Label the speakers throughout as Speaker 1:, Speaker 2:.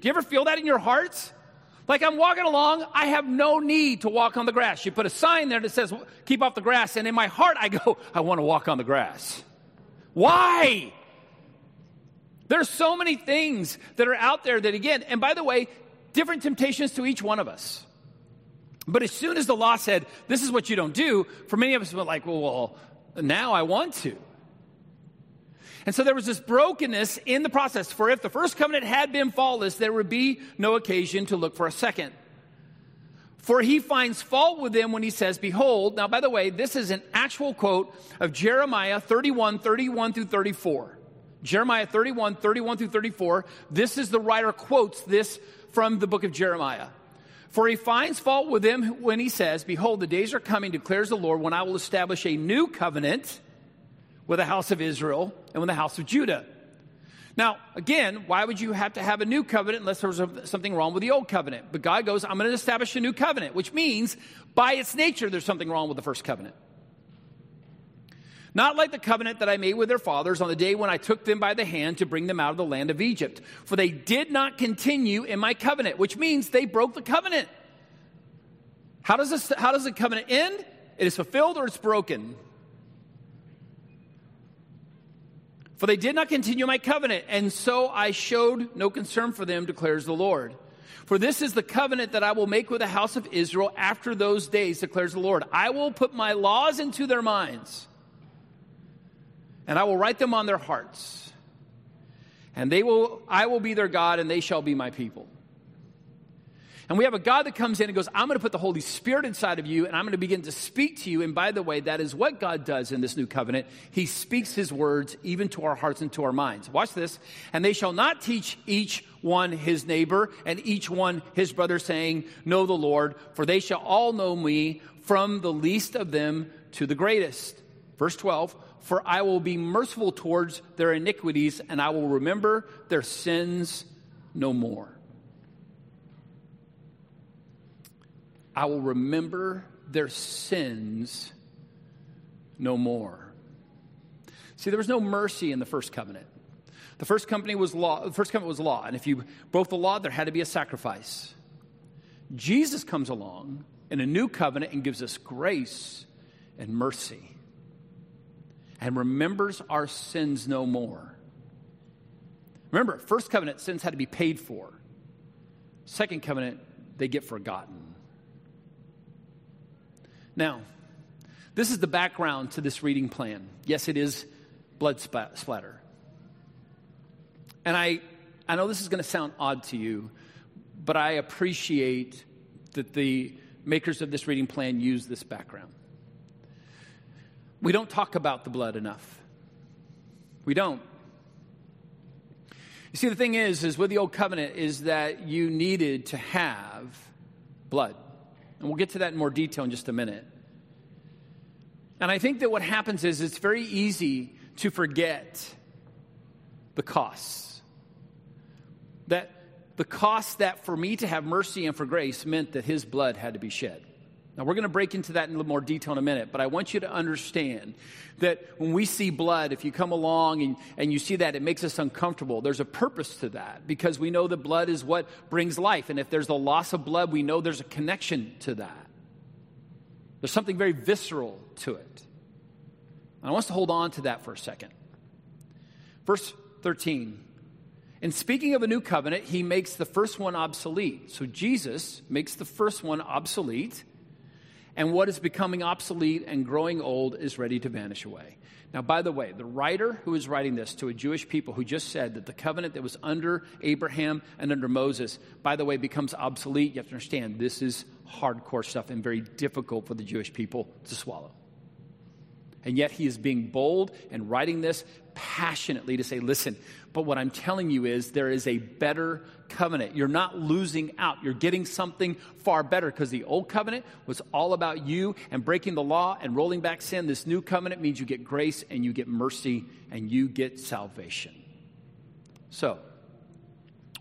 Speaker 1: Do you ever feel that in your hearts? Like I'm walking along, I have no need to walk on the grass. You put a sign there that says, keep off the grass. And in my heart, I go, I want to walk on the grass. Why? There's so many things that are out there that, again, and by the way, different temptations to each one of us. But as soon as the law said, this is what you don't do, for many of us, we're like, well, well now I want to. And so there was this brokenness in the process. For if the first covenant had been faultless, there would be no occasion to look for a second. For he finds fault with them when he says, Behold. Now, by the way, this is an actual quote of Jeremiah 31, 31 through 34. Jeremiah 31, 31 through 34. This is the writer quotes this from the book of Jeremiah. For he finds fault with them when he says, Behold, the days are coming, declares the Lord, when I will establish a new covenant with the house of Israel and with the house of Judah. Now, again, why would you have to have a new covenant unless there was something wrong with the old covenant? But God goes, I'm going to establish a new covenant, which means by its nature there's something wrong with the first covenant. Not like the covenant that I made with their fathers on the day when I took them by the hand to bring them out of the land of Egypt. For they did not continue in my covenant, which means they broke the covenant. How does, this, how does the covenant end? It is fulfilled or it's broken. For they did not continue my covenant, and so I showed no concern for them, declares the Lord. For this is the covenant that I will make with the house of Israel after those days, declares the Lord. I will put my laws into their minds, and I will write them on their hearts. And they will, I will be their God, and they shall be my people. And we have a God that comes in and goes, I'm going to put the Holy Spirit inside of you and I'm going to begin to speak to you. And by the way, that is what God does in this new covenant. He speaks his words even to our hearts and to our minds. Watch this. And they shall not teach each one his neighbor and each one his brother, saying, Know the Lord, for they shall all know me from the least of them to the greatest. Verse 12, for I will be merciful towards their iniquities and I will remember their sins no more. I will remember their sins no more. See, there was no mercy in the first covenant. The first company was law. The first covenant was law, and if you broke the law, there had to be a sacrifice. Jesus comes along in a new covenant and gives us grace and mercy, and remembers our sins no more. Remember, first covenant sins had to be paid for. Second covenant, they get forgotten. Now, this is the background to this reading plan. Yes, it is blood splatter. And I, I know this is going to sound odd to you, but I appreciate that the makers of this reading plan use this background. We don't talk about the blood enough. We don't. You see, the thing is, is with the old covenant, is that you needed to have blood. And we'll get to that in more detail in just a minute. And I think that what happens is it's very easy to forget the costs. That the cost that for me to have mercy and for grace meant that his blood had to be shed. Now, we're going to break into that in a little more detail in a minute, but I want you to understand that when we see blood, if you come along and, and you see that, it makes us uncomfortable. There's a purpose to that because we know that blood is what brings life. And if there's a loss of blood, we know there's a connection to that. There's something very visceral to it. And I want us to hold on to that for a second. Verse 13. In speaking of a new covenant, he makes the first one obsolete. So Jesus makes the first one obsolete and what is becoming obsolete and growing old is ready to vanish away. Now, by the way, the writer who is writing this to a Jewish people who just said that the covenant that was under Abraham and under Moses, by the way, becomes obsolete, you have to understand this is hardcore stuff and very difficult for the Jewish people to swallow. And yet he is being bold and writing this passionately to say, listen, but what I'm telling you is there is a better covenant. You're not losing out. You're getting something far better because the old covenant was all about you and breaking the law and rolling back sin. This new covenant means you get grace and you get mercy and you get salvation. So,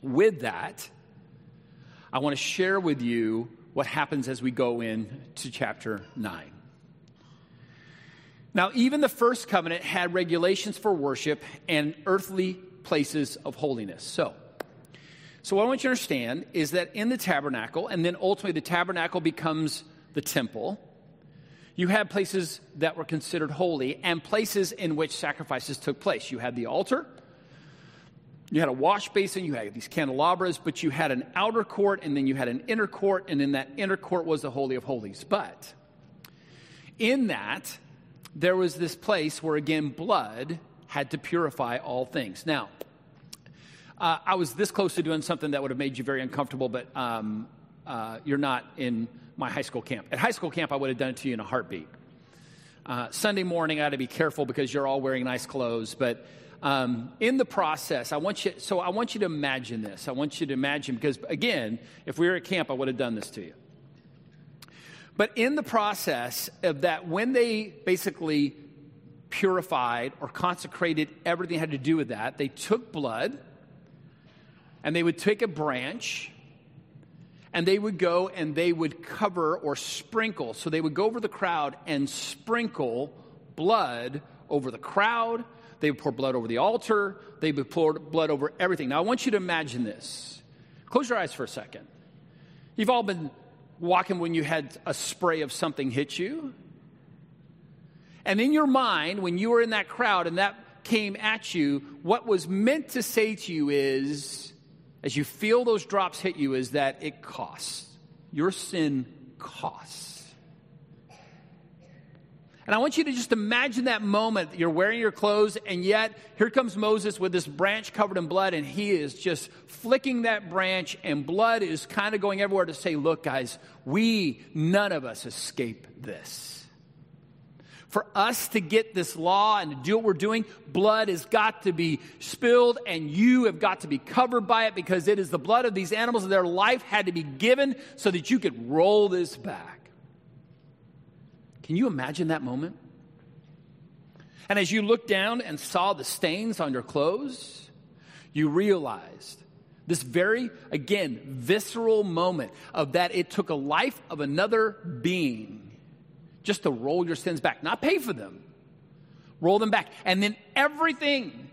Speaker 1: with that, I want to share with you what happens as we go into chapter 9. Now, even the first covenant had regulations for worship and earthly places of holiness. So, So, what I want you to understand is that in the tabernacle, and then ultimately the tabernacle becomes the temple, you had places that were considered holy and places in which sacrifices took place. You had the altar, you had a wash basin, you had these candelabras, but you had an outer court and then you had an inner court, and in that inner court was the Holy of Holies. But in that, there was this place where, again, blood had to purify all things. Now, uh, I was this close to doing something that would have made you very uncomfortable, but um, uh, you're not in my high school camp. At high school camp, I would have done it to you in a heartbeat. Uh, Sunday morning, I had to be careful because you're all wearing nice clothes, but um, in the process, I want you. So I want you to imagine this. I want you to imagine because again, if we were at camp, I would have done this to you. But in the process of that, when they basically purified or consecrated everything had to do with that, they took blood and they would take a branch and they would go and they would cover or sprinkle. So they would go over the crowd and sprinkle blood over the crowd. They would pour blood over the altar. They would pour blood over everything. Now, I want you to imagine this. Close your eyes for a second. You've all been walking when you had a spray of something hit you. And in your mind, when you were in that crowd and that came at you, what was meant to say to you is, as you feel those drops hit you, is that it costs. Your sin costs. And I want you to just imagine that moment. You're wearing your clothes, and yet here comes Moses with this branch covered in blood, and he is just flicking that branch, and blood is kind of going everywhere to say, Look, guys, we, none of us escape this. For us to get this law and to do what we're doing, blood has got to be spilled, and you have got to be covered by it because it is the blood of these animals, and their life had to be given so that you could roll this back. Can you imagine that moment? And as you looked down and saw the stains on your clothes, you realized this very, again, visceral moment of that it took a life of another being just to roll your sins back, not pay for them, roll them back. And then everything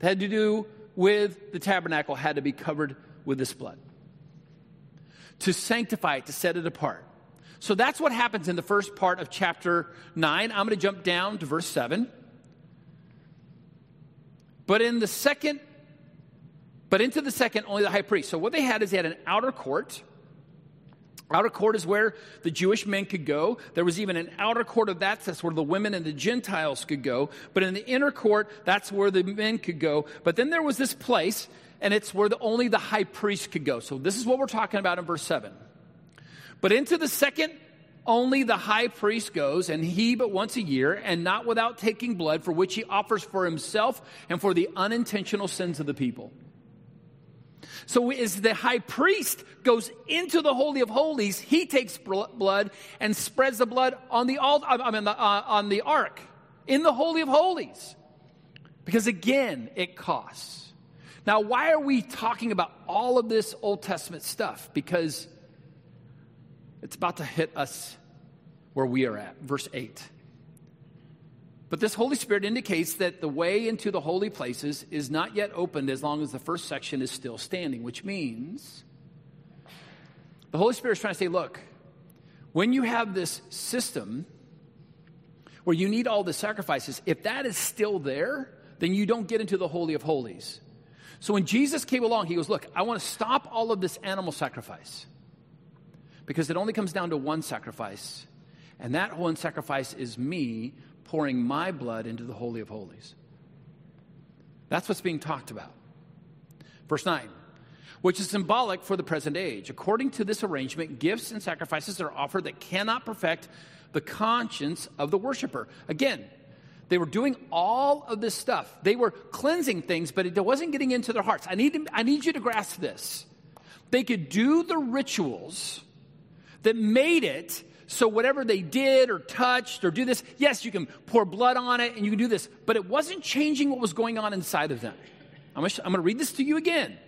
Speaker 1: that had to do with the tabernacle had to be covered with this blood to sanctify it, to set it apart. So that's what happens in the first part of chapter 9. I'm going to jump down to verse 7. But in the second, but into the second, only the high priest. So what they had is they had an outer court. Outer court is where the Jewish men could go. There was even an outer court of that. That's where the women and the Gentiles could go. But in the inner court, that's where the men could go. But then there was this place, and it's where the, only the high priest could go. So this is what we're talking about in verse 7. But into the second, only the high priest goes, and he but once a year, and not without taking blood, for which he offers for himself and for the unintentional sins of the people. So, as the high priest goes into the Holy of Holies, he takes blood and spreads the blood on the, I mean, uh, on the ark in the Holy of Holies. Because again, it costs. Now, why are we talking about all of this Old Testament stuff? Because it's about to hit us where we are at. Verse 8. But this Holy Spirit indicates that the way into the holy places is not yet opened as long as the first section is still standing, which means the Holy Spirit is trying to say, look, when you have this system where you need all the sacrifices, if that is still there, then you don't get into the Holy of Holies. So when Jesus came along, he goes, Look, I want to stop all of this animal sacrifice because it only comes down to one sacrifice. And that one sacrifice is me pouring my blood into the Holy of Holies. That's what's being talked about. Verse 9, which is symbolic for the present age. According to this arrangement, gifts and sacrifices are offered that cannot perfect the conscience of the worshiper. Again, they were doing all of this stuff. They were cleansing things, but it wasn't getting into their hearts. I need, I need you to grasp this. They could do the rituals that made it so whatever they did or touched or do this, yes, you can pour blood on it and you can do this, but it wasn't changing what was going on inside of them. I'm going to read this to you again.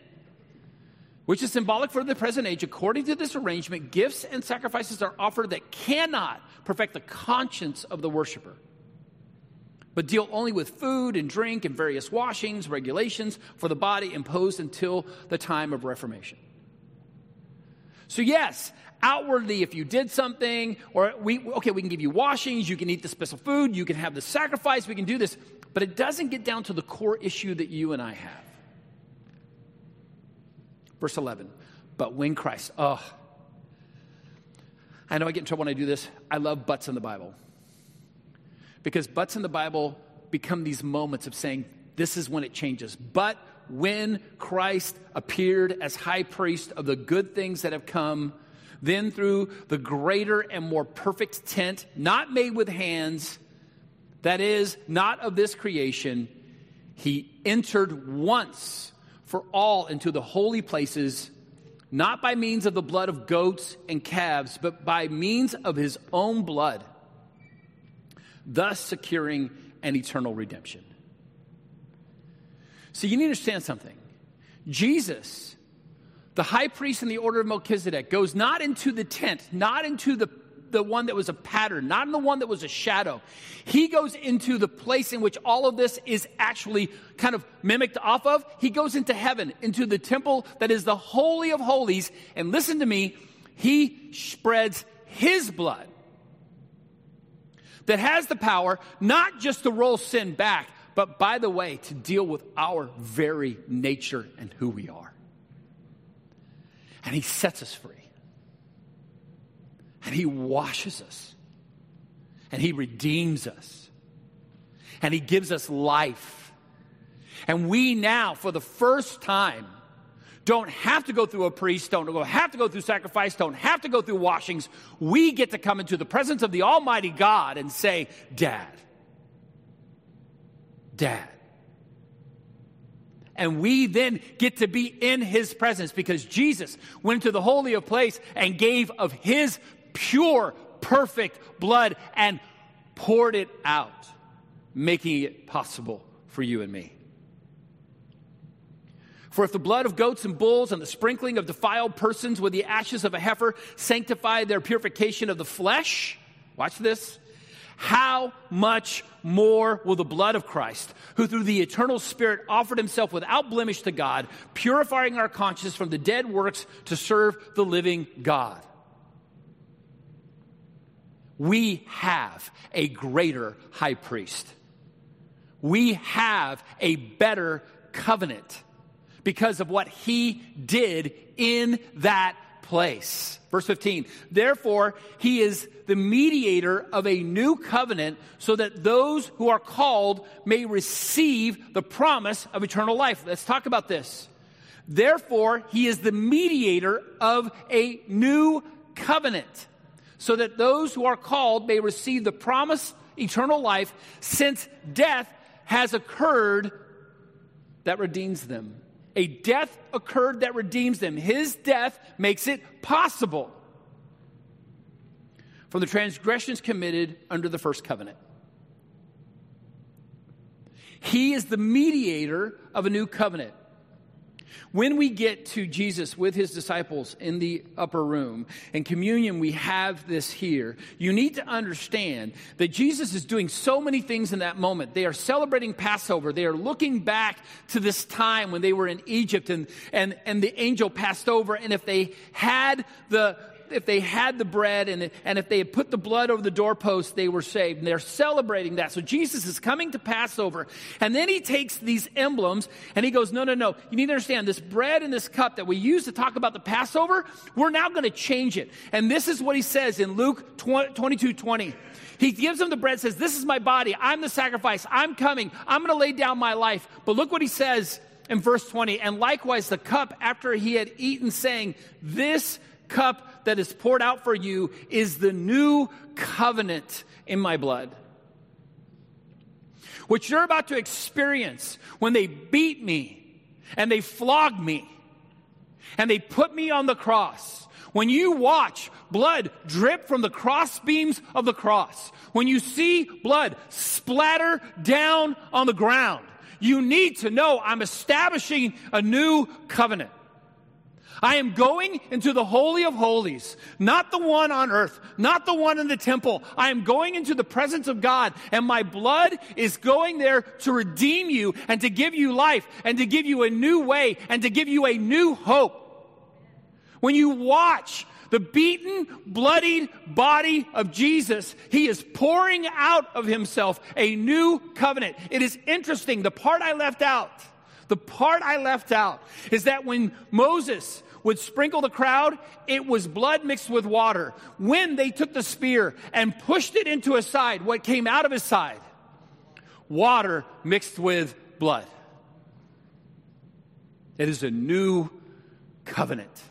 Speaker 1: Which is symbolic for the present age. According to this arrangement, gifts and sacrifices are offered that cannot perfect the conscience of the worshiper. but deal only with food and drink and various washings, regulations for the body imposed until the time of Reformation. So, yes, outwardly, if you did something, or we, okay, we can give you washings, you can eat the special food, you can have the sacrifice, we can do this, but it doesn't get down to the core issue that you and I have. Verse 11, but when Christ, oh, I know I get in trouble when I do this. I love buts in the Bible. Because buts in the Bible become these moments of saying, this is when it changes. But when Christ appeared as high priest of the good things that have come, then through the greater and more perfect tent, not made with hands, that is, not of this creation, he entered once for all into the holy places, not by means of the blood of goats and calves, but by means of his own blood, thus securing an eternal redemption. So you need to understand something. Jesus, the high priest in the order of Melchizedek, goes not into the tent, not into the, the one that was a pattern, not in the one that was a shadow. He goes into the place in which all of this is actually kind of mimicked off of. He goes into heaven, into the temple that is the Holy of Holies. And listen to me, he spreads his blood that has the power not just to roll sin back, but by the way, to deal with our very nature and who we are. And He sets us free. And He washes us. And He redeems us. And He gives us life. And we now, for the first time, don't have to go through a priest, don't have to go through sacrifice, don't have to go through washings. We get to come into the presence of the Almighty God and say, Dad, Dad. And we then get to be in his presence because Jesus went to the Holy of Place and gave of his pure, perfect blood and poured it out, making it possible for you and me. For if the blood of goats and bulls and the sprinkling of defiled persons with the ashes of a heifer sanctify their purification of the flesh, watch this, how much more will the blood of Christ, who through the eternal Spirit offered himself without blemish to God, purifying our conscience from the dead works to serve the living God? We have a greater high priest. We have a better covenant because of what he did in that place. Verse 15, therefore, he is the mediator of a new covenant so that those who are called may receive the promise of eternal life. Let's talk about this. Therefore, he is the mediator of a new covenant so that those who are called may receive the promise eternal life since death has occurred that redeems them. A death occurred that redeems them. His death makes it possible from the transgressions committed under the first covenant. He is the mediator of a new covenant. When we get to Jesus with his disciples in the upper room, in communion, we have this here. You need to understand that Jesus is doing so many things in that moment. They are celebrating Passover. They are looking back to this time when they were in Egypt and, and, and the angel passed over. And if they had the, if they had the bread and, and if they had put the blood over the doorpost, they were saved. And they're celebrating that. So Jesus is coming to Passover. And then he takes these emblems and he goes, No, no, no. You need to understand this bread and this cup that we use to talk about the Passover, we're now going to change it. And this is what he says in Luke 22 20. He gives them the bread, says, This is my body. I'm the sacrifice. I'm coming. I'm going to lay down my life. But look what he says in verse 20. And likewise, the cup after he had eaten, saying, This cup that is poured out for you is the new covenant in my blood. What you're about to experience when they beat me and they flog me and they put me on the cross. When you watch blood drip from the cross beams of the cross, when you see blood splatter down on the ground, you need to know I'm establishing a new covenant. I am going into the Holy of Holies, not the one on earth, not the one in the temple. I am going into the presence of God, and my blood is going there to redeem you and to give you life and to give you a new way and to give you a new hope. When you watch the beaten, bloodied body of Jesus, he is pouring out of himself a new covenant. It is interesting. The part I left out, the part I left out is that when Moses would sprinkle the crowd, it was blood mixed with water. When they took the spear and pushed it into his side, what came out of his side? Water mixed with blood. It is a new covenant.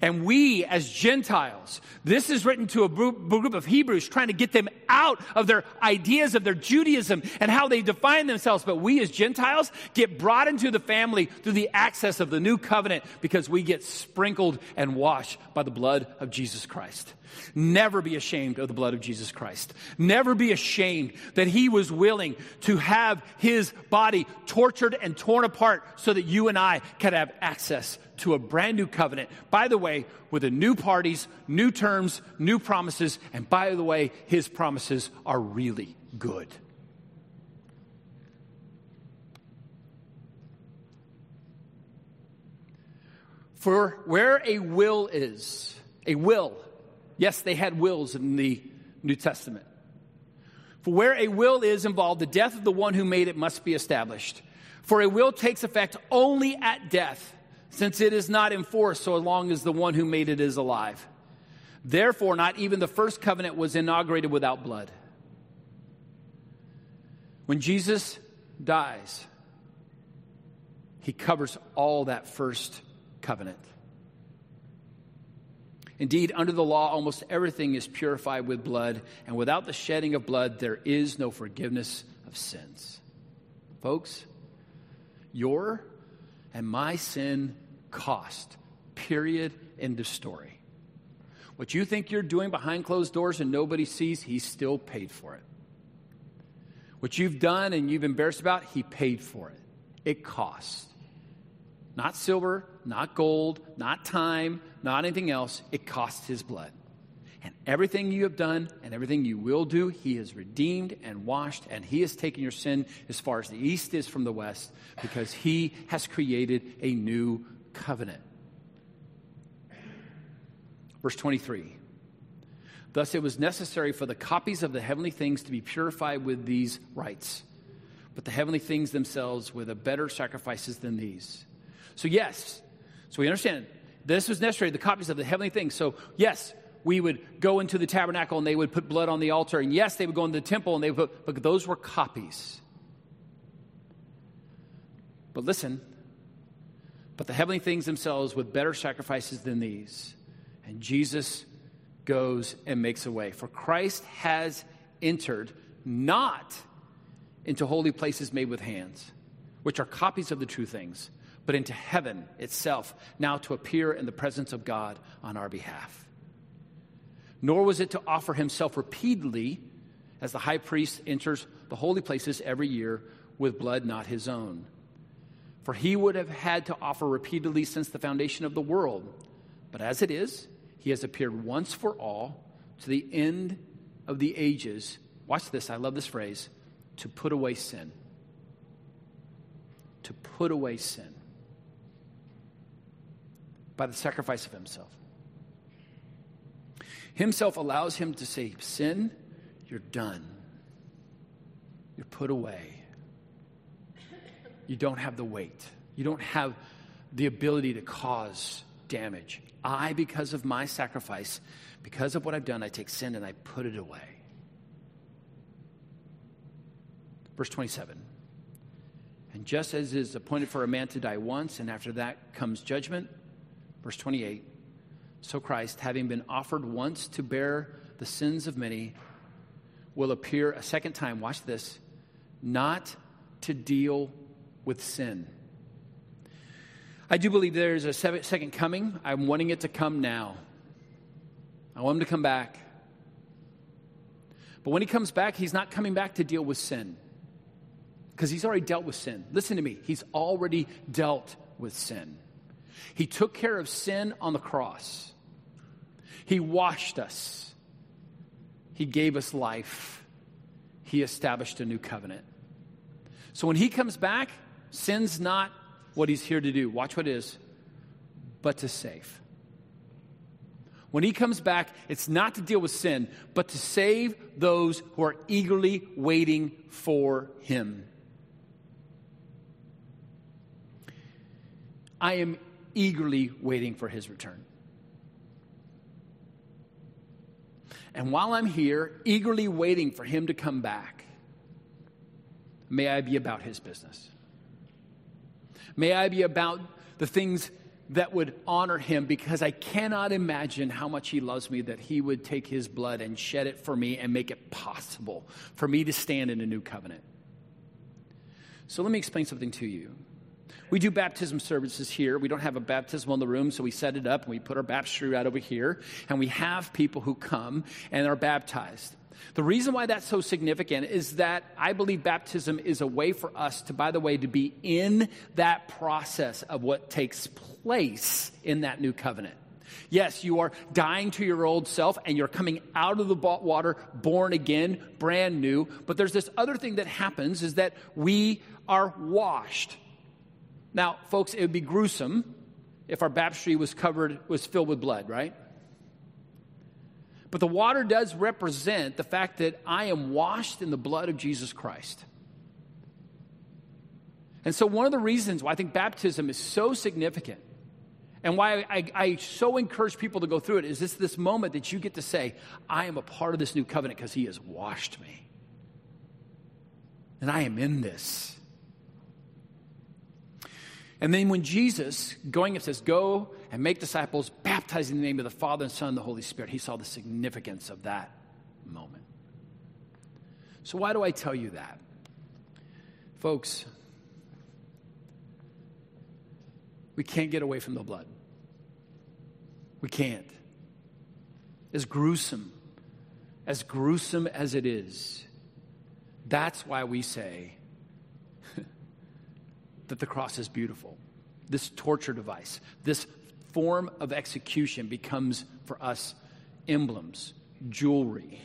Speaker 1: And we, as Gentiles, this is written to a group of Hebrews trying to get them out of their ideas of their Judaism and how they define themselves. But we, as Gentiles, get brought into the family through the access of the new covenant because we get sprinkled and washed by the blood of Jesus Christ. Never be ashamed of the blood of Jesus Christ. Never be ashamed that he was willing to have his body tortured and torn apart so that you and I could have access to a brand new covenant. By the way, with the new parties, new terms, new promises, and by the way, his promises are really good. For where a will is, a will, yes, they had wills in the New Testament. For where a will is involved, the death of the one who made it must be established. For a will takes effect only at death since it is not enforced so long as the one who made it is alive. Therefore, not even the first covenant was inaugurated without blood. When Jesus dies, he covers all that first covenant. Indeed, under the law, almost everything is purified with blood, and without the shedding of blood, there is no forgiveness of sins. Folks, your and my sin cost. Period. End of story. What you think you're doing behind closed doors and nobody sees, he still paid for it. What you've done and you've embarrassed about, he paid for it. It cost. Not silver, not gold, not time, not anything else. It cost his blood. And everything you have done and everything you will do, he has redeemed and washed, and he has taken your sin as far as the east is from the west because he has created a new covenant. Verse 23. Thus, it was necessary for the copies of the heavenly things to be purified with these rites, but the heavenly things themselves with a better sacrifices than these. So, yes, so we understand this was necessary, the copies of the heavenly things. So, yes, we would go into the tabernacle and they would put blood on the altar. And yes, they would go into the temple and they would put, but those were copies. But listen, but the heavenly things themselves with better sacrifices than these. And Jesus goes and makes a way. For Christ has entered not into holy places made with hands, which are copies of the true things, but into heaven itself, now to appear in the presence of God on our behalf. Nor was it to offer himself repeatedly, as the high priest enters the holy places every year with blood not his own for he would have had to offer repeatedly since the foundation of the world. But as it is, he has appeared once for all to the end of the ages. Watch this, I love this phrase to put away sin. To put away sin by the sacrifice of himself. Himself allows him to say, Sin, you're done. You're put away you don't have the weight. You don't have the ability to cause damage. I, because of my sacrifice, because of what I've done, I take sin and I put it away. Verse 27. And just as is appointed for a man to die once, and after that comes judgment, verse 28, so Christ, having been offered once to bear the sins of many, will appear a second time, watch this, not to deal with sin. I do believe there is a second coming. I'm wanting it to come now. I want him to come back. But when he comes back, he's not coming back to deal with sin because he's already dealt with sin. Listen to me, he's already dealt with sin. He took care of sin on the cross. He washed us. He gave us life. He established a new covenant. So when he comes back, sin's not what he's here to do. Watch what it is, but to save. When he comes back, it's not to deal with sin, but to save those who are eagerly waiting for him. I am eagerly waiting for his return. And while I'm here, eagerly waiting for him to come back, may I be about his business. May I be about the things that would honor him because I cannot imagine how much he loves me that he would take his blood and shed it for me and make it possible for me to stand in a new covenant. So let me explain something to you. We do baptism services here. We don't have a baptismal in the room, so we set it up and we put our baptistry right over here, and we have people who come and are baptized. The reason why that's so significant is that I believe baptism is a way for us to, by the way, to be in that process of what takes place in that new covenant. Yes, you are dying to your old self and you're coming out of the water born again, brand new. But there's this other thing that happens is that we are washed. Now, folks, it would be gruesome if our baptistry was covered, was filled with blood, right? But the water does represent the fact that I am washed in the blood of Jesus Christ. And so, one of the reasons why I think baptism is so significant and why I, I, so encourage people to go through it is this, this moment that you get to say, I am a part of this new covenant because he has washed me. And I am in this. And then when Jesus, going and says, Go and make disciples, baptizing in the name of the Father and Son and the Holy Spirit, he saw the significance of that moment. So, why do I tell you that? Folks, we can't get away from the blood. We can't. As gruesome, as gruesome as it is, that's why we say, that the cross is beautiful. This torture device, this form of execution becomes for us emblems, jewelry.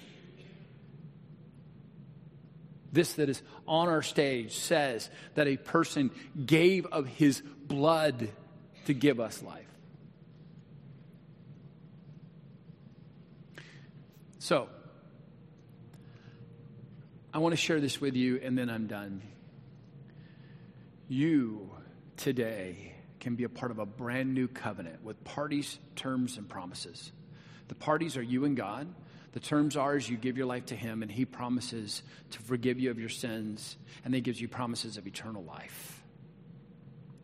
Speaker 1: This that is on our stage says that a person gave of his blood to give us life. So, I want to share this with you and then I'm done you today can be a part of a brand new covenant with parties, terms, and promises. The parties are you and God. The terms are as you give your life to Him, and He promises to forgive you of your sins, and then gives you promises of eternal life.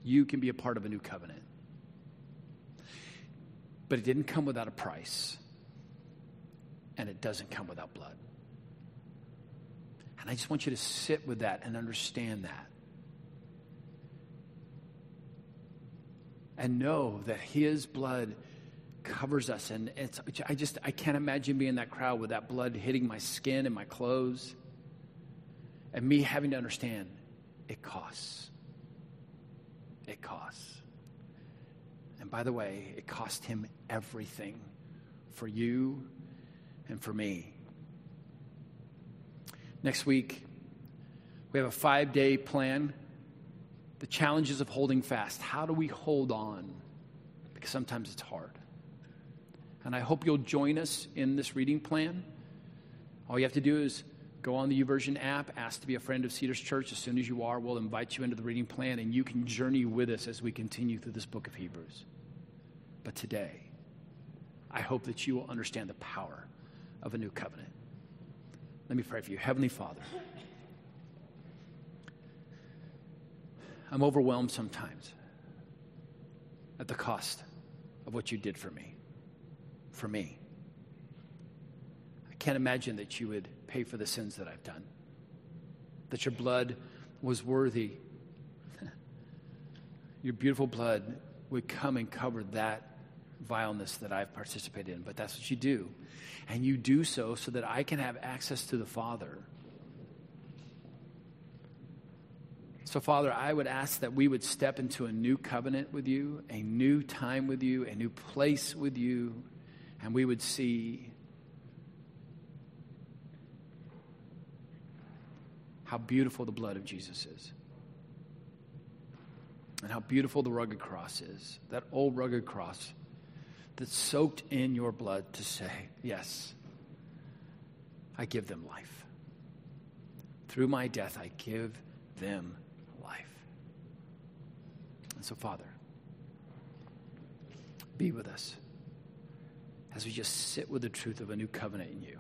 Speaker 1: You can be a part of a new covenant. But it didn't come without a price, and it doesn't come without blood. And I just want you to sit with that and understand that. And know that his blood covers us. And i just i can't imagine being in that crowd with that blood hitting my skin and my clothes. And me having to understand it costs. It costs. And by the way it cost him everything for you and for me. Next week we have a five day plan the challenges of holding fast. How do we hold on? Because sometimes it's hard. And I hope you'll join us in this reading plan. All you have to do is go on the YouVersion app, ask to be a friend of Cedars Church. As soon as you are, we'll invite you into the reading plan, and you can journey with us as we continue through this book of Hebrews. But today, I hope that you will understand the power of a new covenant. Let me pray for you. Heavenly Father, I'm overwhelmed sometimes at the cost of what you did for me. For me. I can't imagine that you would pay for the sins that I've done, that your blood was worthy. your beautiful blood would come and cover that vileness that I've participated in. But that's what you do. And you do so so that I can have access to the Father So, Father, I would ask that we would step into a new covenant with you, a new time with you, a new place with you, and we would see how beautiful the blood of Jesus is. And how beautiful the rugged cross is. That old rugged cross that's soaked in your blood to say, Yes, I give them life. Through my death, I give them life. And so, Father, be with us as we just sit with the truth of a new covenant in you.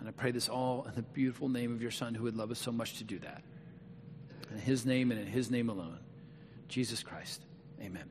Speaker 1: And I pray this all in the beautiful name of your Son who would love us so much to do that. In his name and in his name alone, Jesus Christ. Amen.